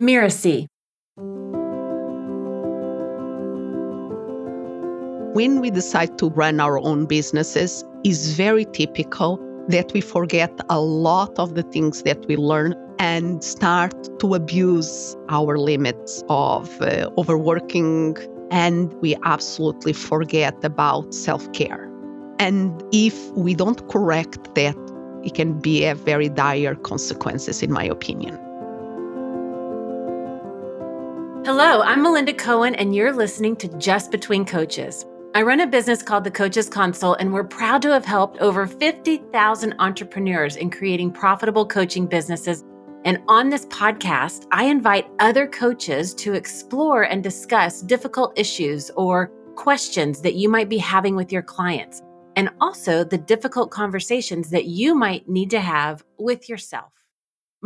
Mirasee. When we decide to run our own businesses, is very typical that we forget a lot of the things that we learn and start to abuse our limits of uh, overworking and we absolutely forget about self-care. And if we don't correct that, it can be a very dire consequences in my opinion. Hello, I'm Melinda Cohen, and you're listening to Just Between Coaches. I run a business called the Coaches Console, and we're proud to have helped over 50,000 entrepreneurs in creating profitable coaching businesses. And on this podcast, I invite other coaches to explore and discuss difficult issues or questions that you might be having with your clients, and also the difficult conversations that you might need to have with yourself.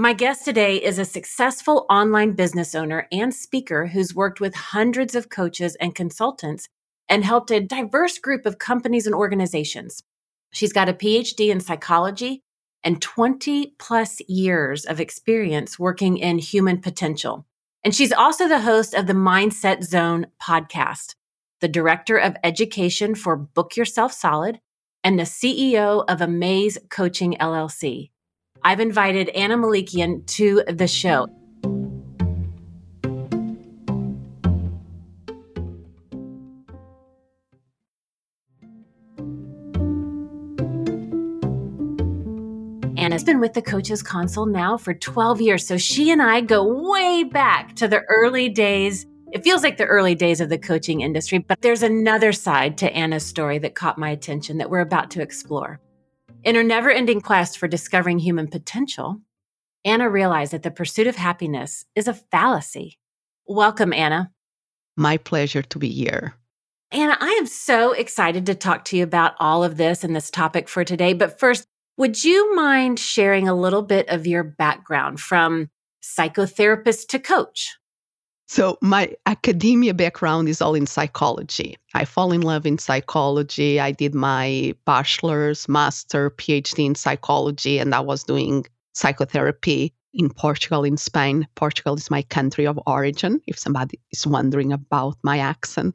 My guest today is a successful online business owner and speaker who's worked with hundreds of coaches and consultants and helped a diverse group of companies and organizations. She's got a PhD in psychology and 20 plus years of experience working in human potential. And she's also the host of the Mindset Zone podcast, the director of education for Book Yourself Solid, and the CEO of Amaze Coaching LLC. I've invited Anna Melikian to the show. Anna's been with the Coaches Console now for 12 years. So she and I go way back to the early days. It feels like the early days of the coaching industry, but there's another side to Anna's story that caught my attention that we're about to explore. In her never ending quest for discovering human potential, Anna realized that the pursuit of happiness is a fallacy. Welcome, Anna. My pleasure to be here. Anna, I am so excited to talk to you about all of this and this topic for today. But first, would you mind sharing a little bit of your background from psychotherapist to coach? So, my academia background is all in psychology. I fall in love in psychology. I did my bachelor's, master, PhD in psychology, and I was doing psychotherapy in Portugal, in Spain. Portugal is my country of origin, if somebody is wondering about my accent.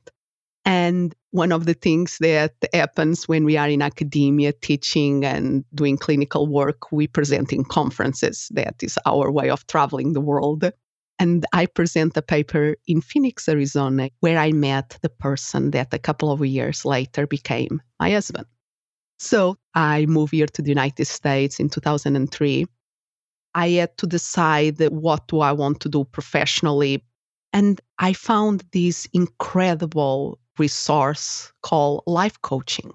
And one of the things that happens when we are in academia teaching and doing clinical work, we present in conferences. That is our way of traveling the world. And I present a paper in Phoenix, Arizona, where I met the person that a couple of years later became my husband. So I moved here to the United States in 2003. I had to decide what do I want to do professionally. And I found this incredible resource called life coaching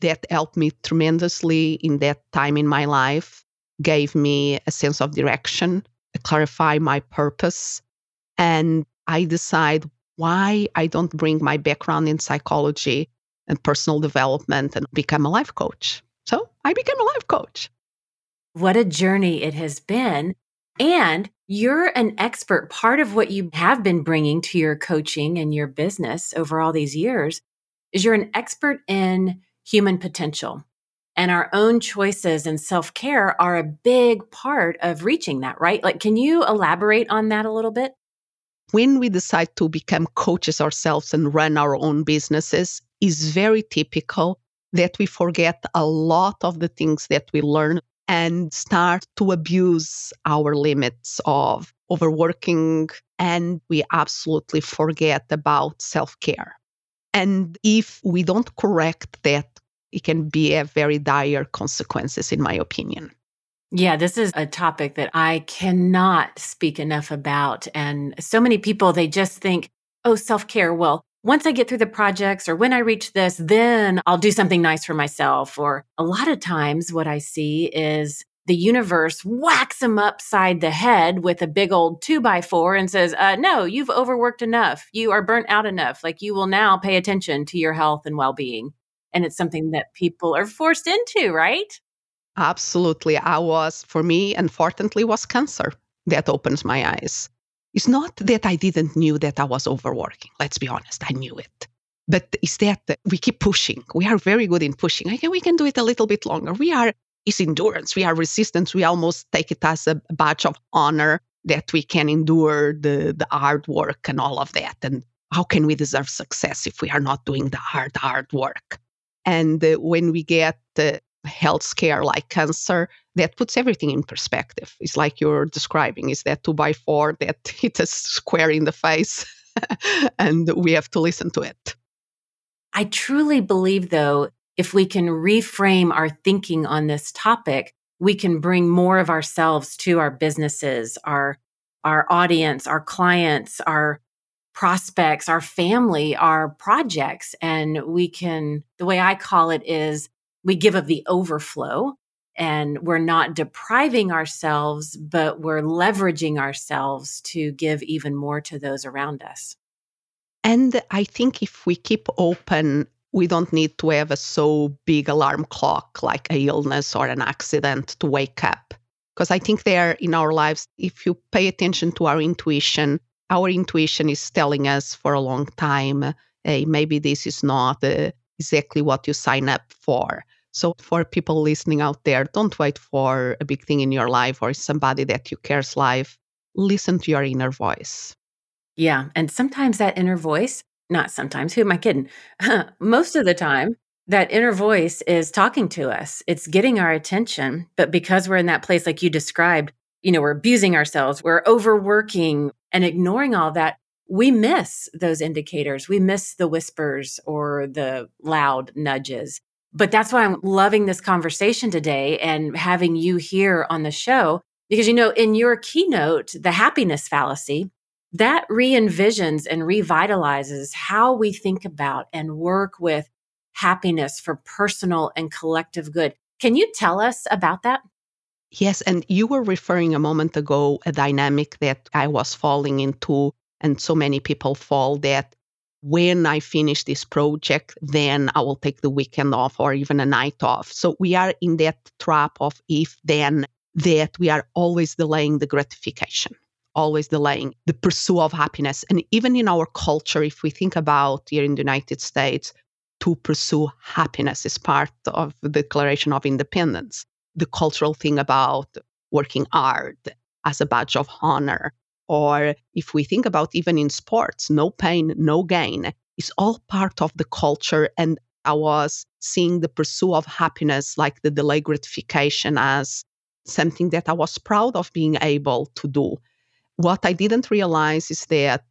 that helped me tremendously in that time in my life, gave me a sense of direction, clarify my purpose. And I decide why I don't bring my background in psychology and personal development and become a life coach. So I became a life coach. What a journey it has been. And you're an expert. Part of what you have been bringing to your coaching and your business over all these years is you're an expert in human potential. And our own choices and self care are a big part of reaching that, right? Like, can you elaborate on that a little bit? When we decide to become coaches ourselves and run our own businesses, is very typical that we forget a lot of the things that we learn and start to abuse our limits of overworking. And we absolutely forget about self care. And if we don't correct that it can be a very dire consequences, in my opinion. Yeah, this is a topic that I cannot speak enough about. And so many people, they just think, oh, self care. Well, once I get through the projects or when I reach this, then I'll do something nice for myself. Or a lot of times, what I see is the universe whacks them upside the head with a big old two by four and says, uh, No, you've overworked enough. You are burnt out enough. Like you will now pay attention to your health and well being and it's something that people are forced into, right? Absolutely. I was, for me, unfortunately, was cancer that opens my eyes. It's not that I didn't knew that I was overworking. Let's be honest, I knew it. But it's that we keep pushing. We are very good in pushing. Okay, we can do it a little bit longer. We are, it's endurance. We are resistance. We almost take it as a badge of honor that we can endure the, the hard work and all of that. And how can we deserve success if we are not doing the hard, hard work? And when we get uh, health scare like cancer, that puts everything in perspective. It's like you're describing, is that two by four that hits us square in the face and we have to listen to it. I truly believe, though, if we can reframe our thinking on this topic, we can bring more of ourselves to our businesses, our our audience, our clients, our prospects, our family, our projects. And we can, the way I call it is we give of the overflow and we're not depriving ourselves, but we're leveraging ourselves to give even more to those around us. And I think if we keep open, we don't need to have a so big alarm clock like a illness or an accident to wake up. Because I think there in our lives, if you pay attention to our intuition, our intuition is telling us for a long time, hey, maybe this is not uh, exactly what you sign up for. So, for people listening out there, don't wait for a big thing in your life or somebody that you care's life. Listen to your inner voice. Yeah. And sometimes that inner voice, not sometimes, who am I kidding? Most of the time, that inner voice is talking to us. It's getting our attention. But because we're in that place, like you described, you know, we're abusing ourselves, we're overworking and ignoring all that, we miss those indicators. We miss the whispers or the loud nudges. But that's why I'm loving this conversation today and having you here on the show. Because, you know, in your keynote, the happiness fallacy, that re envisions and revitalizes how we think about and work with happiness for personal and collective good. Can you tell us about that? Yes, and you were referring a moment ago a dynamic that I was falling into, and so many people fall that when I finish this project, then I will take the weekend off or even a night off. So we are in that trap of if then that we are always delaying the gratification always delaying the pursuit of happiness. And even in our culture, if we think about here in the United States, to pursue happiness is part of the Declaration of Independence. The cultural thing about working hard as a badge of honor. Or if we think about even in sports, no pain, no gain is all part of the culture. And I was seeing the pursuit of happiness, like the delay gratification, as something that I was proud of being able to do what I didn't realize is that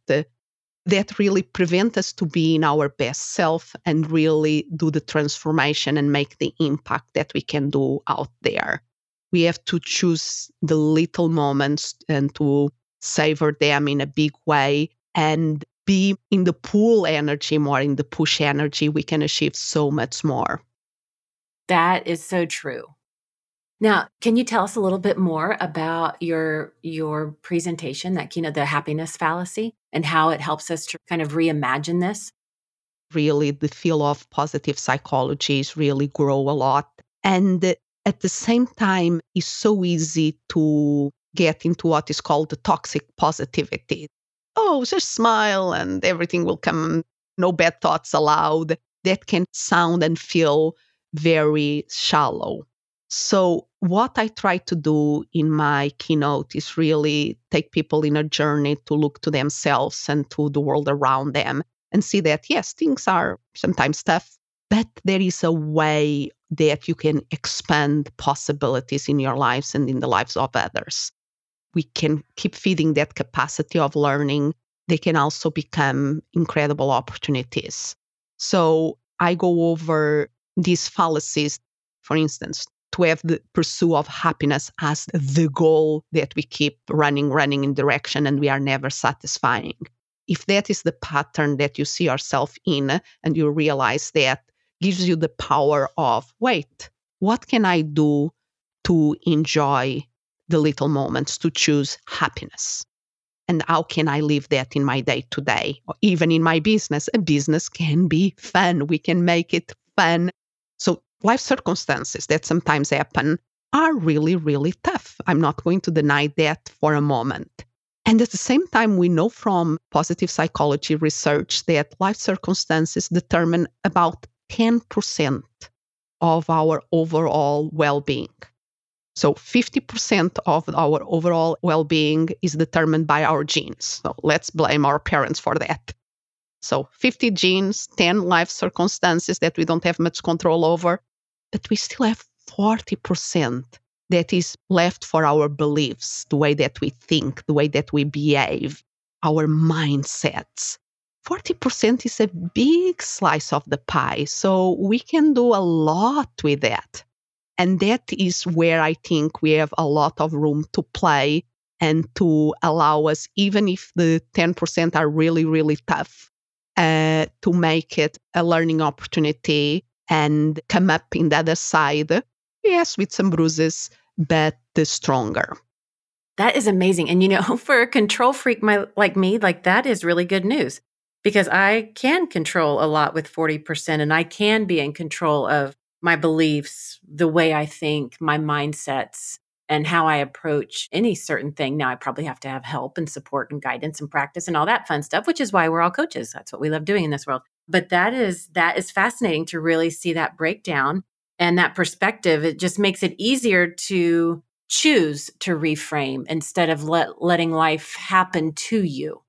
that really prevent us to be in our best self and really do the transformation and make the impact that we can do out there. We have to choose the little moments and to savor them in a big way and be in the pull energy more in the push energy we can achieve so much more that is so true now, can you tell us a little bit more about your your presentation, that you know, the happiness fallacy, and how it helps us to kind of reimagine this? Really, the field of positive psychology is really grow a lot, and at the same time, it's so easy to get into what is called the toxic positivity. Oh, just smile and everything will come. No bad thoughts allowed. That can sound and feel very shallow so, what I try to do in my keynote is really take people in a journey to look to themselves and to the world around them and see that, yes, things are sometimes tough, but there is a way that you can expand possibilities in your lives and in the lives of others. We can keep feeding that capacity of learning. They can also become incredible opportunities. So, I go over these fallacies, for instance, to have the pursuit of happiness as the goal that we keep running, running in direction and we are never satisfying. If that is the pattern that you see yourself in and you realize that gives you the power of, wait, what can I do to enjoy the little moments, to choose happiness? And how can I live that in my day to day, or even in my business? A business can be fun. We can make it fun. So life circumstances that sometimes happen are really, really tough. I'm not going to deny that for a moment. And at the same time, we know from positive psychology research that life circumstances determine about 10% of our overall well being. So 50% of our overall well being is determined by our genes. So let's blame our parents for that. So 50 genes, 10 life circumstances that we don't have much control over, but we still have 40% that is left for our beliefs, the way that we think, the way that we behave, our mindsets. 40% is a big slice of the pie. So we can do a lot with that. And that is where I think we have a lot of room to play and to allow us, even if the 10% are really, really tough, uh, to make it a learning opportunity and come up in the other side, yes, with some bruises, but the stronger. That is amazing. And you know, for a control freak my, like me, like that is really good news because I can control a lot with 40% and I can be in control of my beliefs, the way I think, my mindsets, and how I approach any certain thing. Now, I probably have to have help and support and guidance and practice and all that fun stuff, which is why we're all coaches. That's what we love doing in this world. But that is that is fascinating to really see that breakdown and that perspective. It just makes it easier to choose to reframe instead of let, letting life happen to you.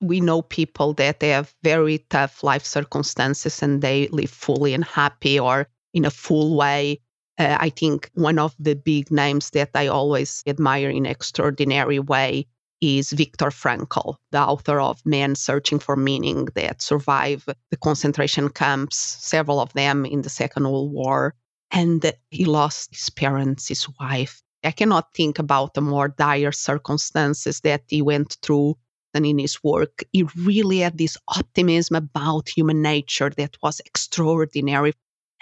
We know people that they have very tough life circumstances and they live fully and happy or in a full way uh, I think one of the big names that I always admire in extraordinary way is Viktor Frankl, the author of Men Searching for Meaning that survived the concentration camps, several of them in the Second World War. And he lost his parents, his wife. I cannot think about the more dire circumstances that he went through and in his work. He really had this optimism about human nature that was extraordinary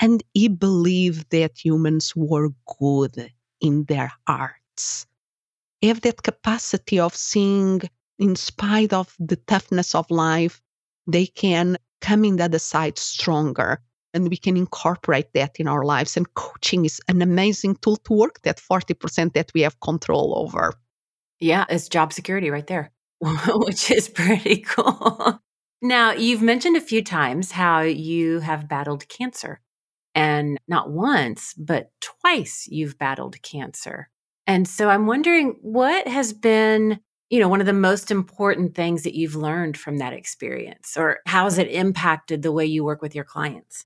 and he believed that humans were good in their hearts. Have that capacity of seeing, in spite of the toughness of life, they can come in the other side stronger. And we can incorporate that in our lives. And coaching is an amazing tool to work that 40% that we have control over. Yeah, it's job security right there, which is pretty cool. Now, you've mentioned a few times how you have battled cancer. And not once, but twice you've battled cancer. And so I'm wondering what has been, you know, one of the most important things that you've learned from that experience, or how has it impacted the way you work with your clients?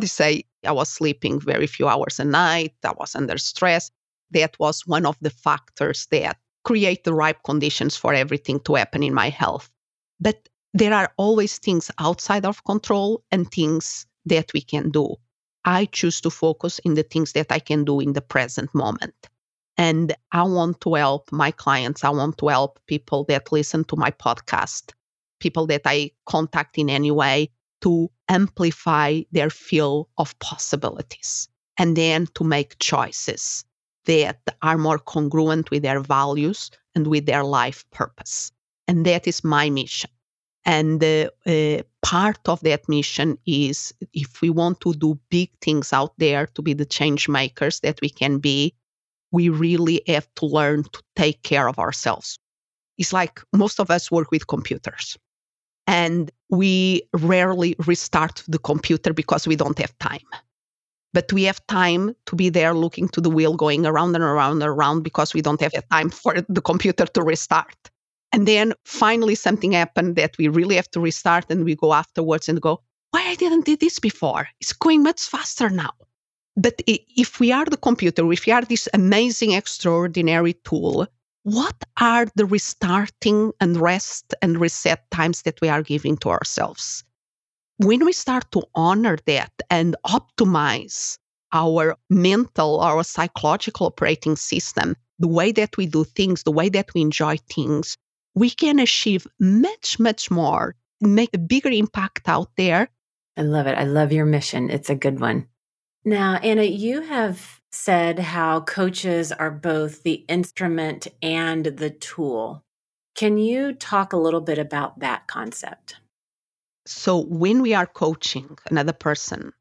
Just say I was sleeping very few hours a night. I was under stress. That was one of the factors that create the right conditions for everything to happen in my health. But there are always things outside of control and things that we can do. I choose to focus in the things that I can do in the present moment. And I want to help my clients. I want to help people that listen to my podcast, people that I contact in any way to amplify their feel of possibilities and then to make choices that are more congruent with their values and with their life purpose. And that is my mission. And uh, part of that mission is if we want to do big things out there to be the change makers that we can be, we really have to learn to take care of ourselves. It's like most of us work with computers and we rarely restart the computer because we don't have time. But we have time to be there looking to the wheel going around and around and around because we don't have time for the computer to restart. And then finally something happened that we really have to restart and we go afterwards and go, why I didn't do this before? It's going much faster now. But if we are the computer, if we are this amazing, extraordinary tool, what are the restarting and rest and reset times that we are giving to ourselves? When we start to honor that and optimize our mental, our psychological operating system, the way that we do things, the way that we enjoy things, we can achieve much, much more, make a bigger impact out there. I love it. I love your mission. It's a good one. Now, Anna, you have said how coaches are both the instrument and the tool. Can you talk a little bit about that concept? So, when we are coaching another person,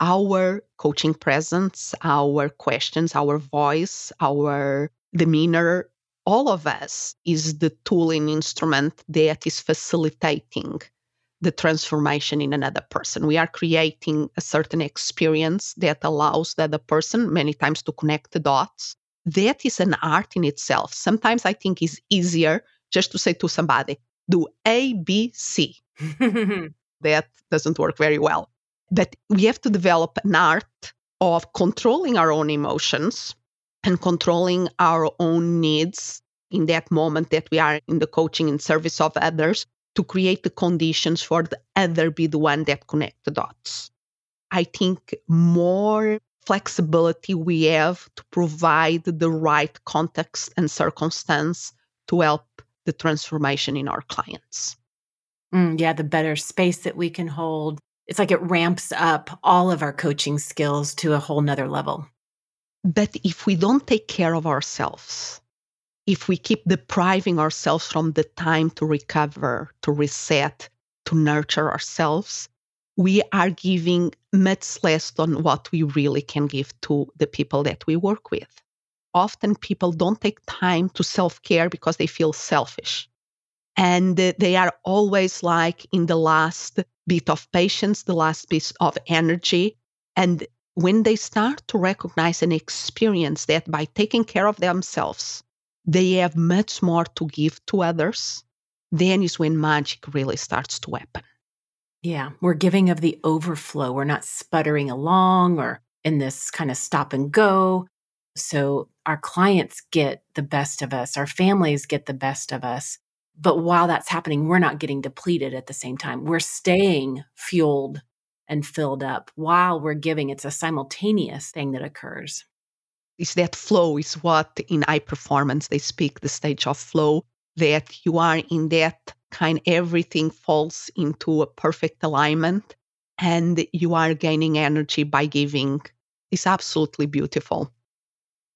our coaching presence, our questions, our voice, our demeanor all of us is the tool and instrument that is facilitating the transformation in another person. We are creating a certain experience that allows that the person many times to connect the dots. That is an art in itself. Sometimes I think it's easier just to say to somebody, do A, B, C. that doesn't work very well. But we have to develop an art of controlling our own emotions and controlling our own needs in that moment that we are in the coaching in service of others to create the conditions for the other be the one that connect the dots. I think more flexibility we have to provide the right context and circumstance to help the transformation in our clients. Mm, yeah, the better space that we can hold. It's like it ramps up all of our coaching skills to a whole nother level. But if we don't take care of ourselves, if we keep depriving ourselves from the time to recover, to reset, to nurture ourselves, we are giving much less than what we really can give to the people that we work with. Often people don't take time to self care because they feel selfish. And they are always like in the last bit of patience, the last bit of energy. And when they start to recognize and experience that by taking care of themselves, they have much more to give to others, then is when magic really starts to happen. Yeah, we're giving of the overflow. We're not sputtering along or in this kind of stop and go. So our clients get the best of us, our families get the best of us. But while that's happening, we're not getting depleted at the same time. We're staying fueled and filled up while we're giving. It's a simultaneous thing that occurs is that flow is what in high performance they speak the stage of flow that you are in that kind everything falls into a perfect alignment and you are gaining energy by giving. Is absolutely beautiful.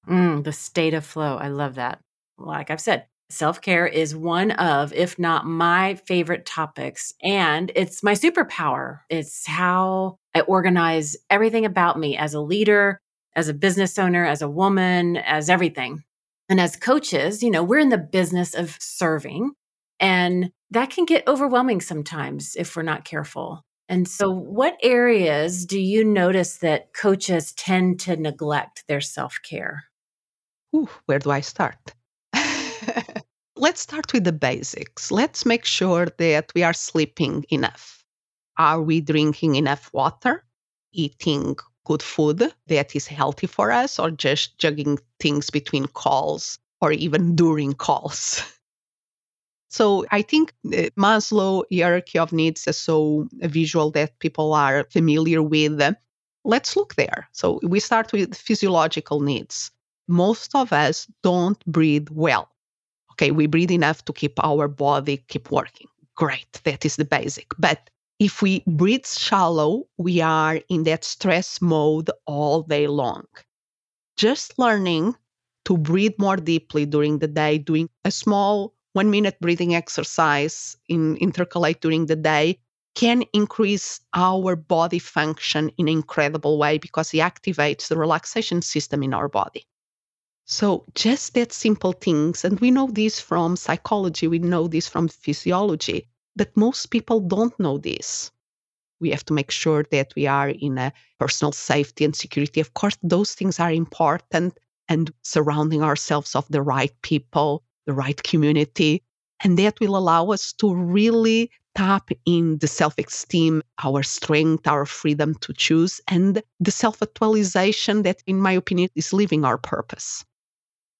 Mm, the state of flow. I love that. Like i've said self-care is one of if not my favorite topics and it's my superpower. It's how i organize everything about me as a leader as a business owner, as a woman, as everything. And as coaches, you know, we're in the business of serving, and that can get overwhelming sometimes if we're not careful. And so, what areas do you notice that coaches tend to neglect their self care? Where do I start? Let's start with the basics. Let's make sure that we are sleeping enough. Are we drinking enough water? Eating good food that is healthy for us or just juggling things between calls or even during calls. So I think Maslow hierarchy of needs is so visual that people are familiar with. Let's look there. So we start with physiological needs. Most of us don't breathe well. Okay, we breathe enough to keep our body keep working. Great, that is the basic. But if we breathe shallow, we are in that stress mode all day long. Just learning to breathe more deeply during the day, doing a small one minute breathing exercise in intercalate during the day can increase our body function in an incredible way because it activates the relaxation system in our body. So, just that simple things, and we know this from psychology, we know this from physiology, but most people don't know this. We have to make sure that we are in a personal safety and security. Of course, those things are important and surrounding ourselves of the right people, the right community. And that will allow us to really tap in the self esteem, our strength, our freedom to choose, and the self actualization that, in my opinion, is living our purpose.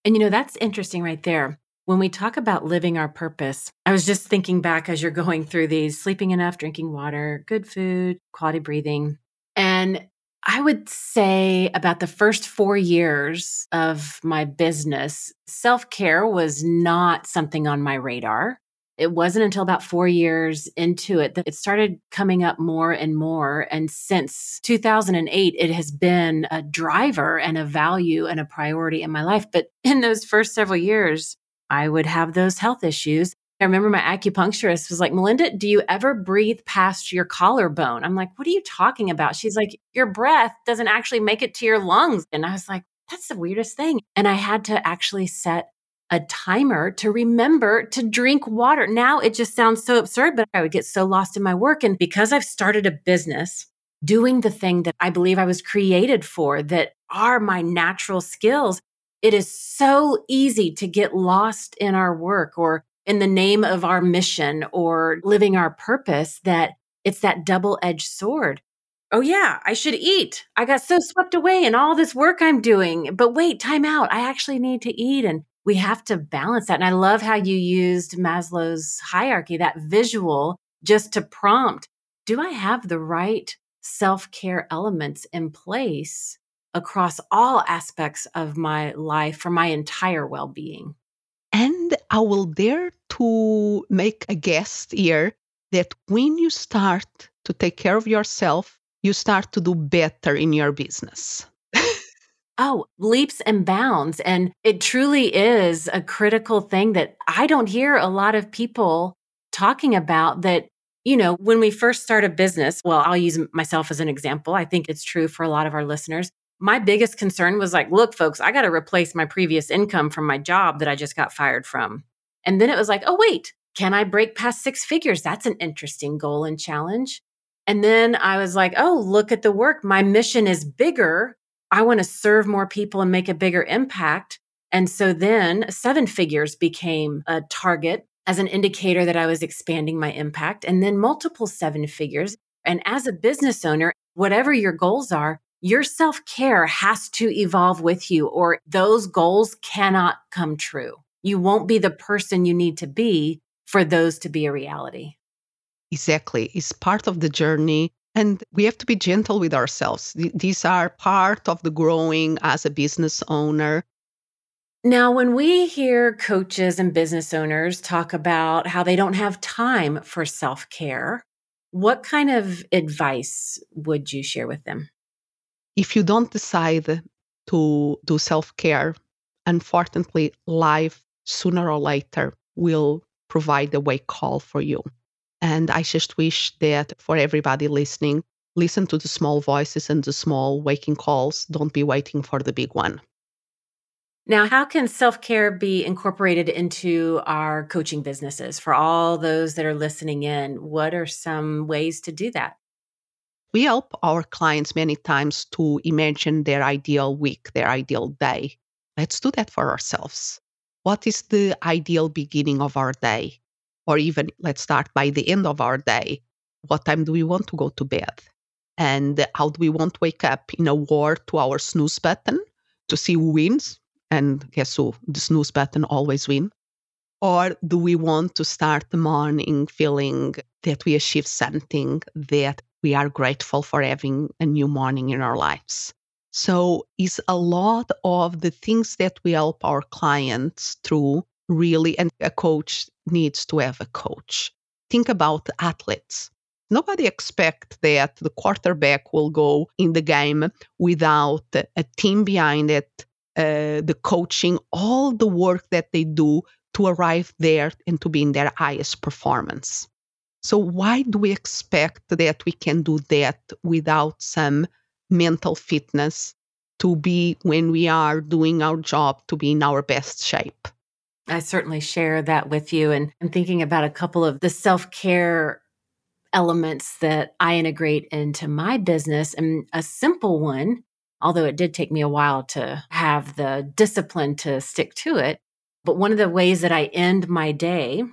And you know, that's interesting right there. When we talk about living our purpose, I was just thinking back as you're going through these sleeping enough, drinking water, good food, quality breathing. And I would say about the first four years of my business, self care was not something on my radar. It wasn't until about four years into it that it started coming up more and more. And since 2008, it has been a driver and a value and a priority in my life. But in those first several years, I would have those health issues. I remember my acupuncturist was like, Melinda, do you ever breathe past your collarbone? I'm like, what are you talking about? She's like, your breath doesn't actually make it to your lungs. And I was like, that's the weirdest thing. And I had to actually set a timer to remember to drink water. Now it just sounds so absurd, but I would get so lost in my work. And because I've started a business doing the thing that I believe I was created for, that are my natural skills, it is so easy to get lost in our work or in the name of our mission or living our purpose that it's that double edged sword. Oh, yeah, I should eat. I got so swept away in all this work I'm doing. But wait, time out. I actually need to eat. And we have to balance that. And I love how you used Maslow's hierarchy, that visual, just to prompt do I have the right self care elements in place across all aspects of my life for my entire well being? And I will dare to make a guess here that when you start to take care of yourself, you start to do better in your business. oh, leaps and bounds. And it truly is a critical thing that I don't hear a lot of people talking about that. You know, when we first start a business, well, I'll use myself as an example. I think it's true for a lot of our listeners my biggest concern was like, look, folks, I got to replace my previous income from my job that I just got fired from. And then it was like, oh, wait, can I break past six figures? That's an interesting goal and challenge. And then I was like, oh, look at the work. My mission is bigger. I want to serve more people and make a bigger impact. And so then seven figures became a target as an indicator that I was expanding my impact, and then multiple seven figures. And as a business owner, whatever your goals are, your self care has to evolve with you, or those goals cannot come true. You won't be the person you need to be for those to be a reality. Exactly. It's part of the journey. And we have to be gentle with ourselves. These are part of the growing as a business owner. Now, when we hear coaches and business owners talk about how they don't have time for self care, what kind of advice would you share with them? If you don't decide to do self care, unfortunately, life sooner or later will provide a wake call for you. And I just wish that for everybody listening, listen to the small voices and the small waking calls. Don't be waiting for the big one. Now, how can self care be incorporated into our coaching businesses for all those that are listening in? What are some ways to do that? We help our clients many times to imagine their ideal week, their ideal day. Let's do that for ourselves. What is the ideal beginning of our day? Or even let's start by the end of our day. What time do we want to go to bed? And how do we want to wake up in a war to our snooze button to see who wins? And guess who? The snooze button always wins. Or do we want to start the morning feeling that we achieved something that we are grateful for having a new morning in our lives. So it's a lot of the things that we help our clients through really, and a coach needs to have a coach. Think about athletes. Nobody expects that the quarterback will go in the game without a team behind it, uh, the coaching, all the work that they do to arrive there and to be in their highest performance. So, why do we expect that we can do that without some mental fitness to be, when we are doing our job, to be in our best shape? I certainly share that with you. And I'm thinking about a couple of the self care elements that I integrate into my business. And a simple one, although it did take me a while to have the discipline to stick to it. But one of the ways that I end my day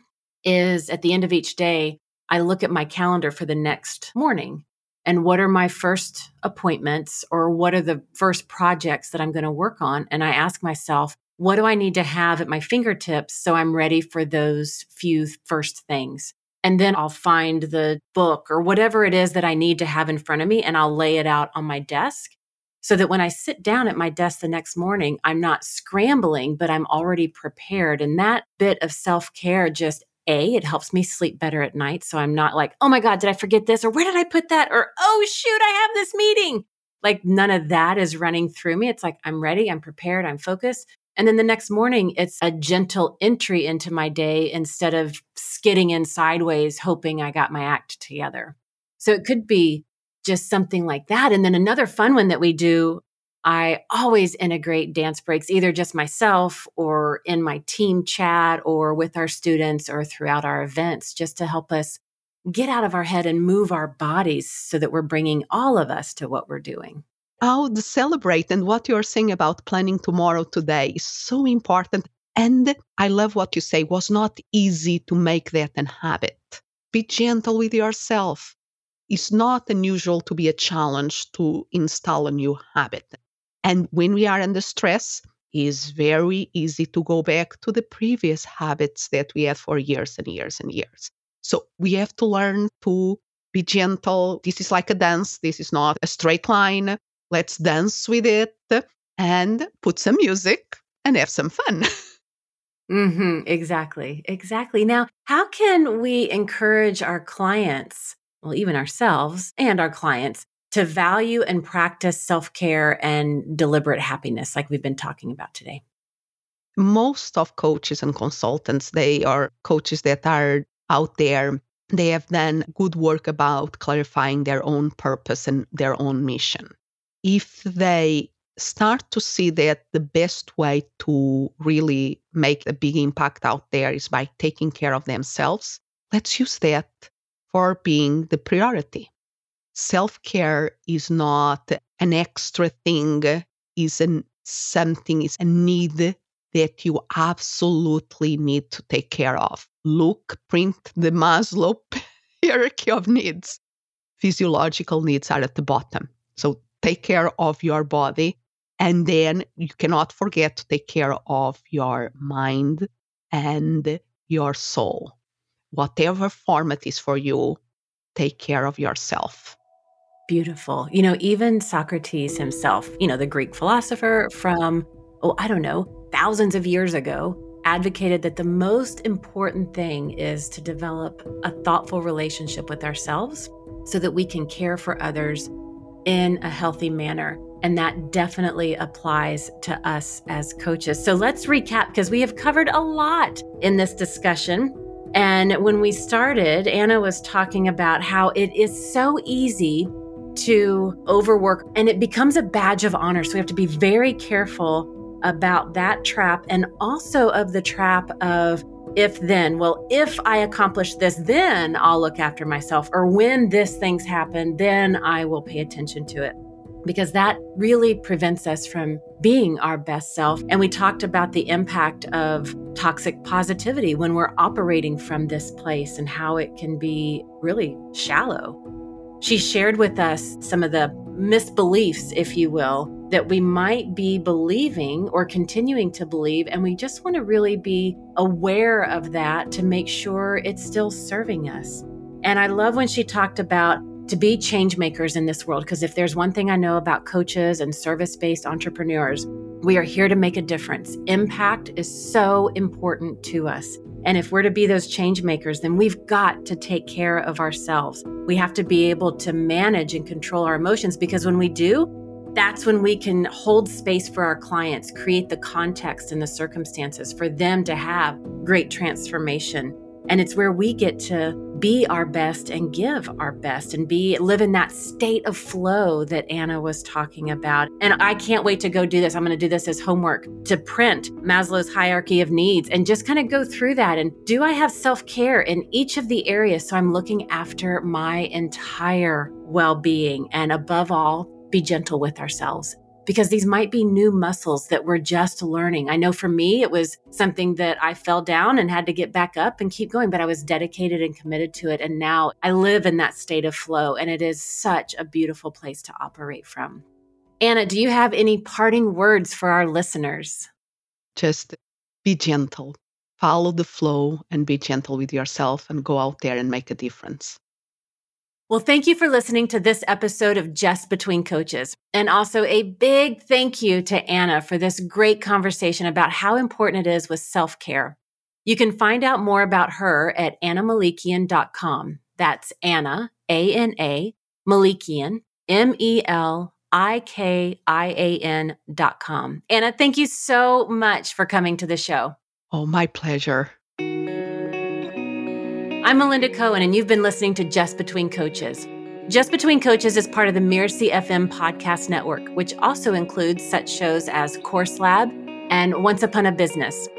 is at the end of each day, I look at my calendar for the next morning and what are my first appointments or what are the first projects that I'm going to work on. And I ask myself, what do I need to have at my fingertips so I'm ready for those few first things? And then I'll find the book or whatever it is that I need to have in front of me and I'll lay it out on my desk so that when I sit down at my desk the next morning, I'm not scrambling, but I'm already prepared. And that bit of self care just a, it helps me sleep better at night. So I'm not like, oh my God, did I forget this? Or where did I put that? Or oh shoot, I have this meeting. Like none of that is running through me. It's like I'm ready, I'm prepared, I'm focused. And then the next morning, it's a gentle entry into my day instead of skidding in sideways, hoping I got my act together. So it could be just something like that. And then another fun one that we do I always integrate dance breaks, either just myself or in my team chat or with our students or throughout our events, just to help us get out of our head and move our bodies so that we're bringing all of us to what we're doing. Oh, the celebrate and what you're saying about planning tomorrow today is so important. And I love what you say was not easy to make that an habit. Be gentle with yourself. It's not unusual to be a challenge to install a new habit. And when we are under stress, it's very easy to go back to the previous habits that we had for years and years and years. So we have to learn to be gentle. This is like a dance. This is not a straight line. Let's dance with it and put some music and have some fun. mm-hmm, exactly. Exactly. Now, how can we encourage our clients, well, even ourselves and our clients, to value and practice self care and deliberate happiness, like we've been talking about today? Most of coaches and consultants, they are coaches that are out there. They have done good work about clarifying their own purpose and their own mission. If they start to see that the best way to really make a big impact out there is by taking care of themselves, let's use that for being the priority self care is not an extra thing, is an something, is a need that you absolutely need to take care of. Look, print the Maslow hierarchy of needs. Physiological needs are at the bottom. So take care of your body. And then you cannot forget to take care of your mind and your soul. Whatever form it is for you, take care of yourself. Beautiful. You know, even Socrates himself, you know, the Greek philosopher from, oh, I don't know, thousands of years ago, advocated that the most important thing is to develop a thoughtful relationship with ourselves so that we can care for others in a healthy manner. And that definitely applies to us as coaches. So let's recap because we have covered a lot in this discussion. And when we started, Anna was talking about how it is so easy to overwork and it becomes a badge of honor. So we have to be very careful about that trap and also of the trap of if then, well, if I accomplish this, then I'll look after myself. Or when this things happened, then I will pay attention to it. Because that really prevents us from being our best self. And we talked about the impact of toxic positivity when we're operating from this place and how it can be really shallow she shared with us some of the misbeliefs, if you will, that we might be believing or continuing to believe. And we just want to really be aware of that to make sure it's still serving us. And I love when she talked about to be change makers in this world, because if there's one thing I know about coaches and service based entrepreneurs, we are here to make a difference. Impact is so important to us. And if we're to be those change makers, then we've got to take care of ourselves. We have to be able to manage and control our emotions because when we do, that's when we can hold space for our clients, create the context and the circumstances for them to have great transformation and it's where we get to be our best and give our best and be live in that state of flow that Anna was talking about. And I can't wait to go do this. I'm going to do this as homework to print Maslow's hierarchy of needs and just kind of go through that. And do I have self care in each of the areas? So I'm looking after my entire well being and above all, be gentle with ourselves because these might be new muscles that we're just learning. I know for me, it was something that I fell down and had to get back up and keep going, but I was dedicated and committed to it. And now I live in that state of flow, and it is such a beautiful place to operate from. Anna, do you have any parting words for our listeners? Just be gentle, follow the flow, and be gentle with yourself and go out there and make a difference. Well, thank you for listening to this episode of Just Between Coaches. And also a big thank you to Anna for this great conversation about how important it is with self care. You can find out more about her at annamelikian.com. That's Anna, A N A, Melikian, M E L I K I A N.com. Anna, thank you so much for coming to the show. Oh, my pleasure. I'm Melinda Cohen, and you've been listening to Just Between Coaches. Just Between Coaches is part of the Mirasee FM podcast network, which also includes such shows as Course Lab and Once Upon a Business.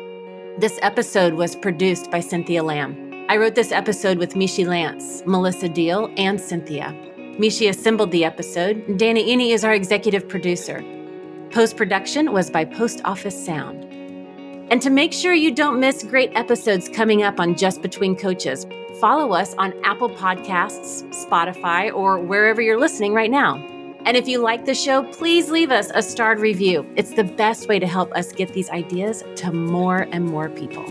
This episode was produced by Cynthia Lamb. I wrote this episode with Mishi Lance, Melissa Deal, and Cynthia. Mishi assembled the episode. Danny Iny is our executive producer. Post production was by Post Office Sound. And to make sure you don't miss great episodes coming up on Just Between Coaches, follow us on Apple Podcasts, Spotify, or wherever you're listening right now. And if you like the show, please leave us a starred review. It's the best way to help us get these ideas to more and more people.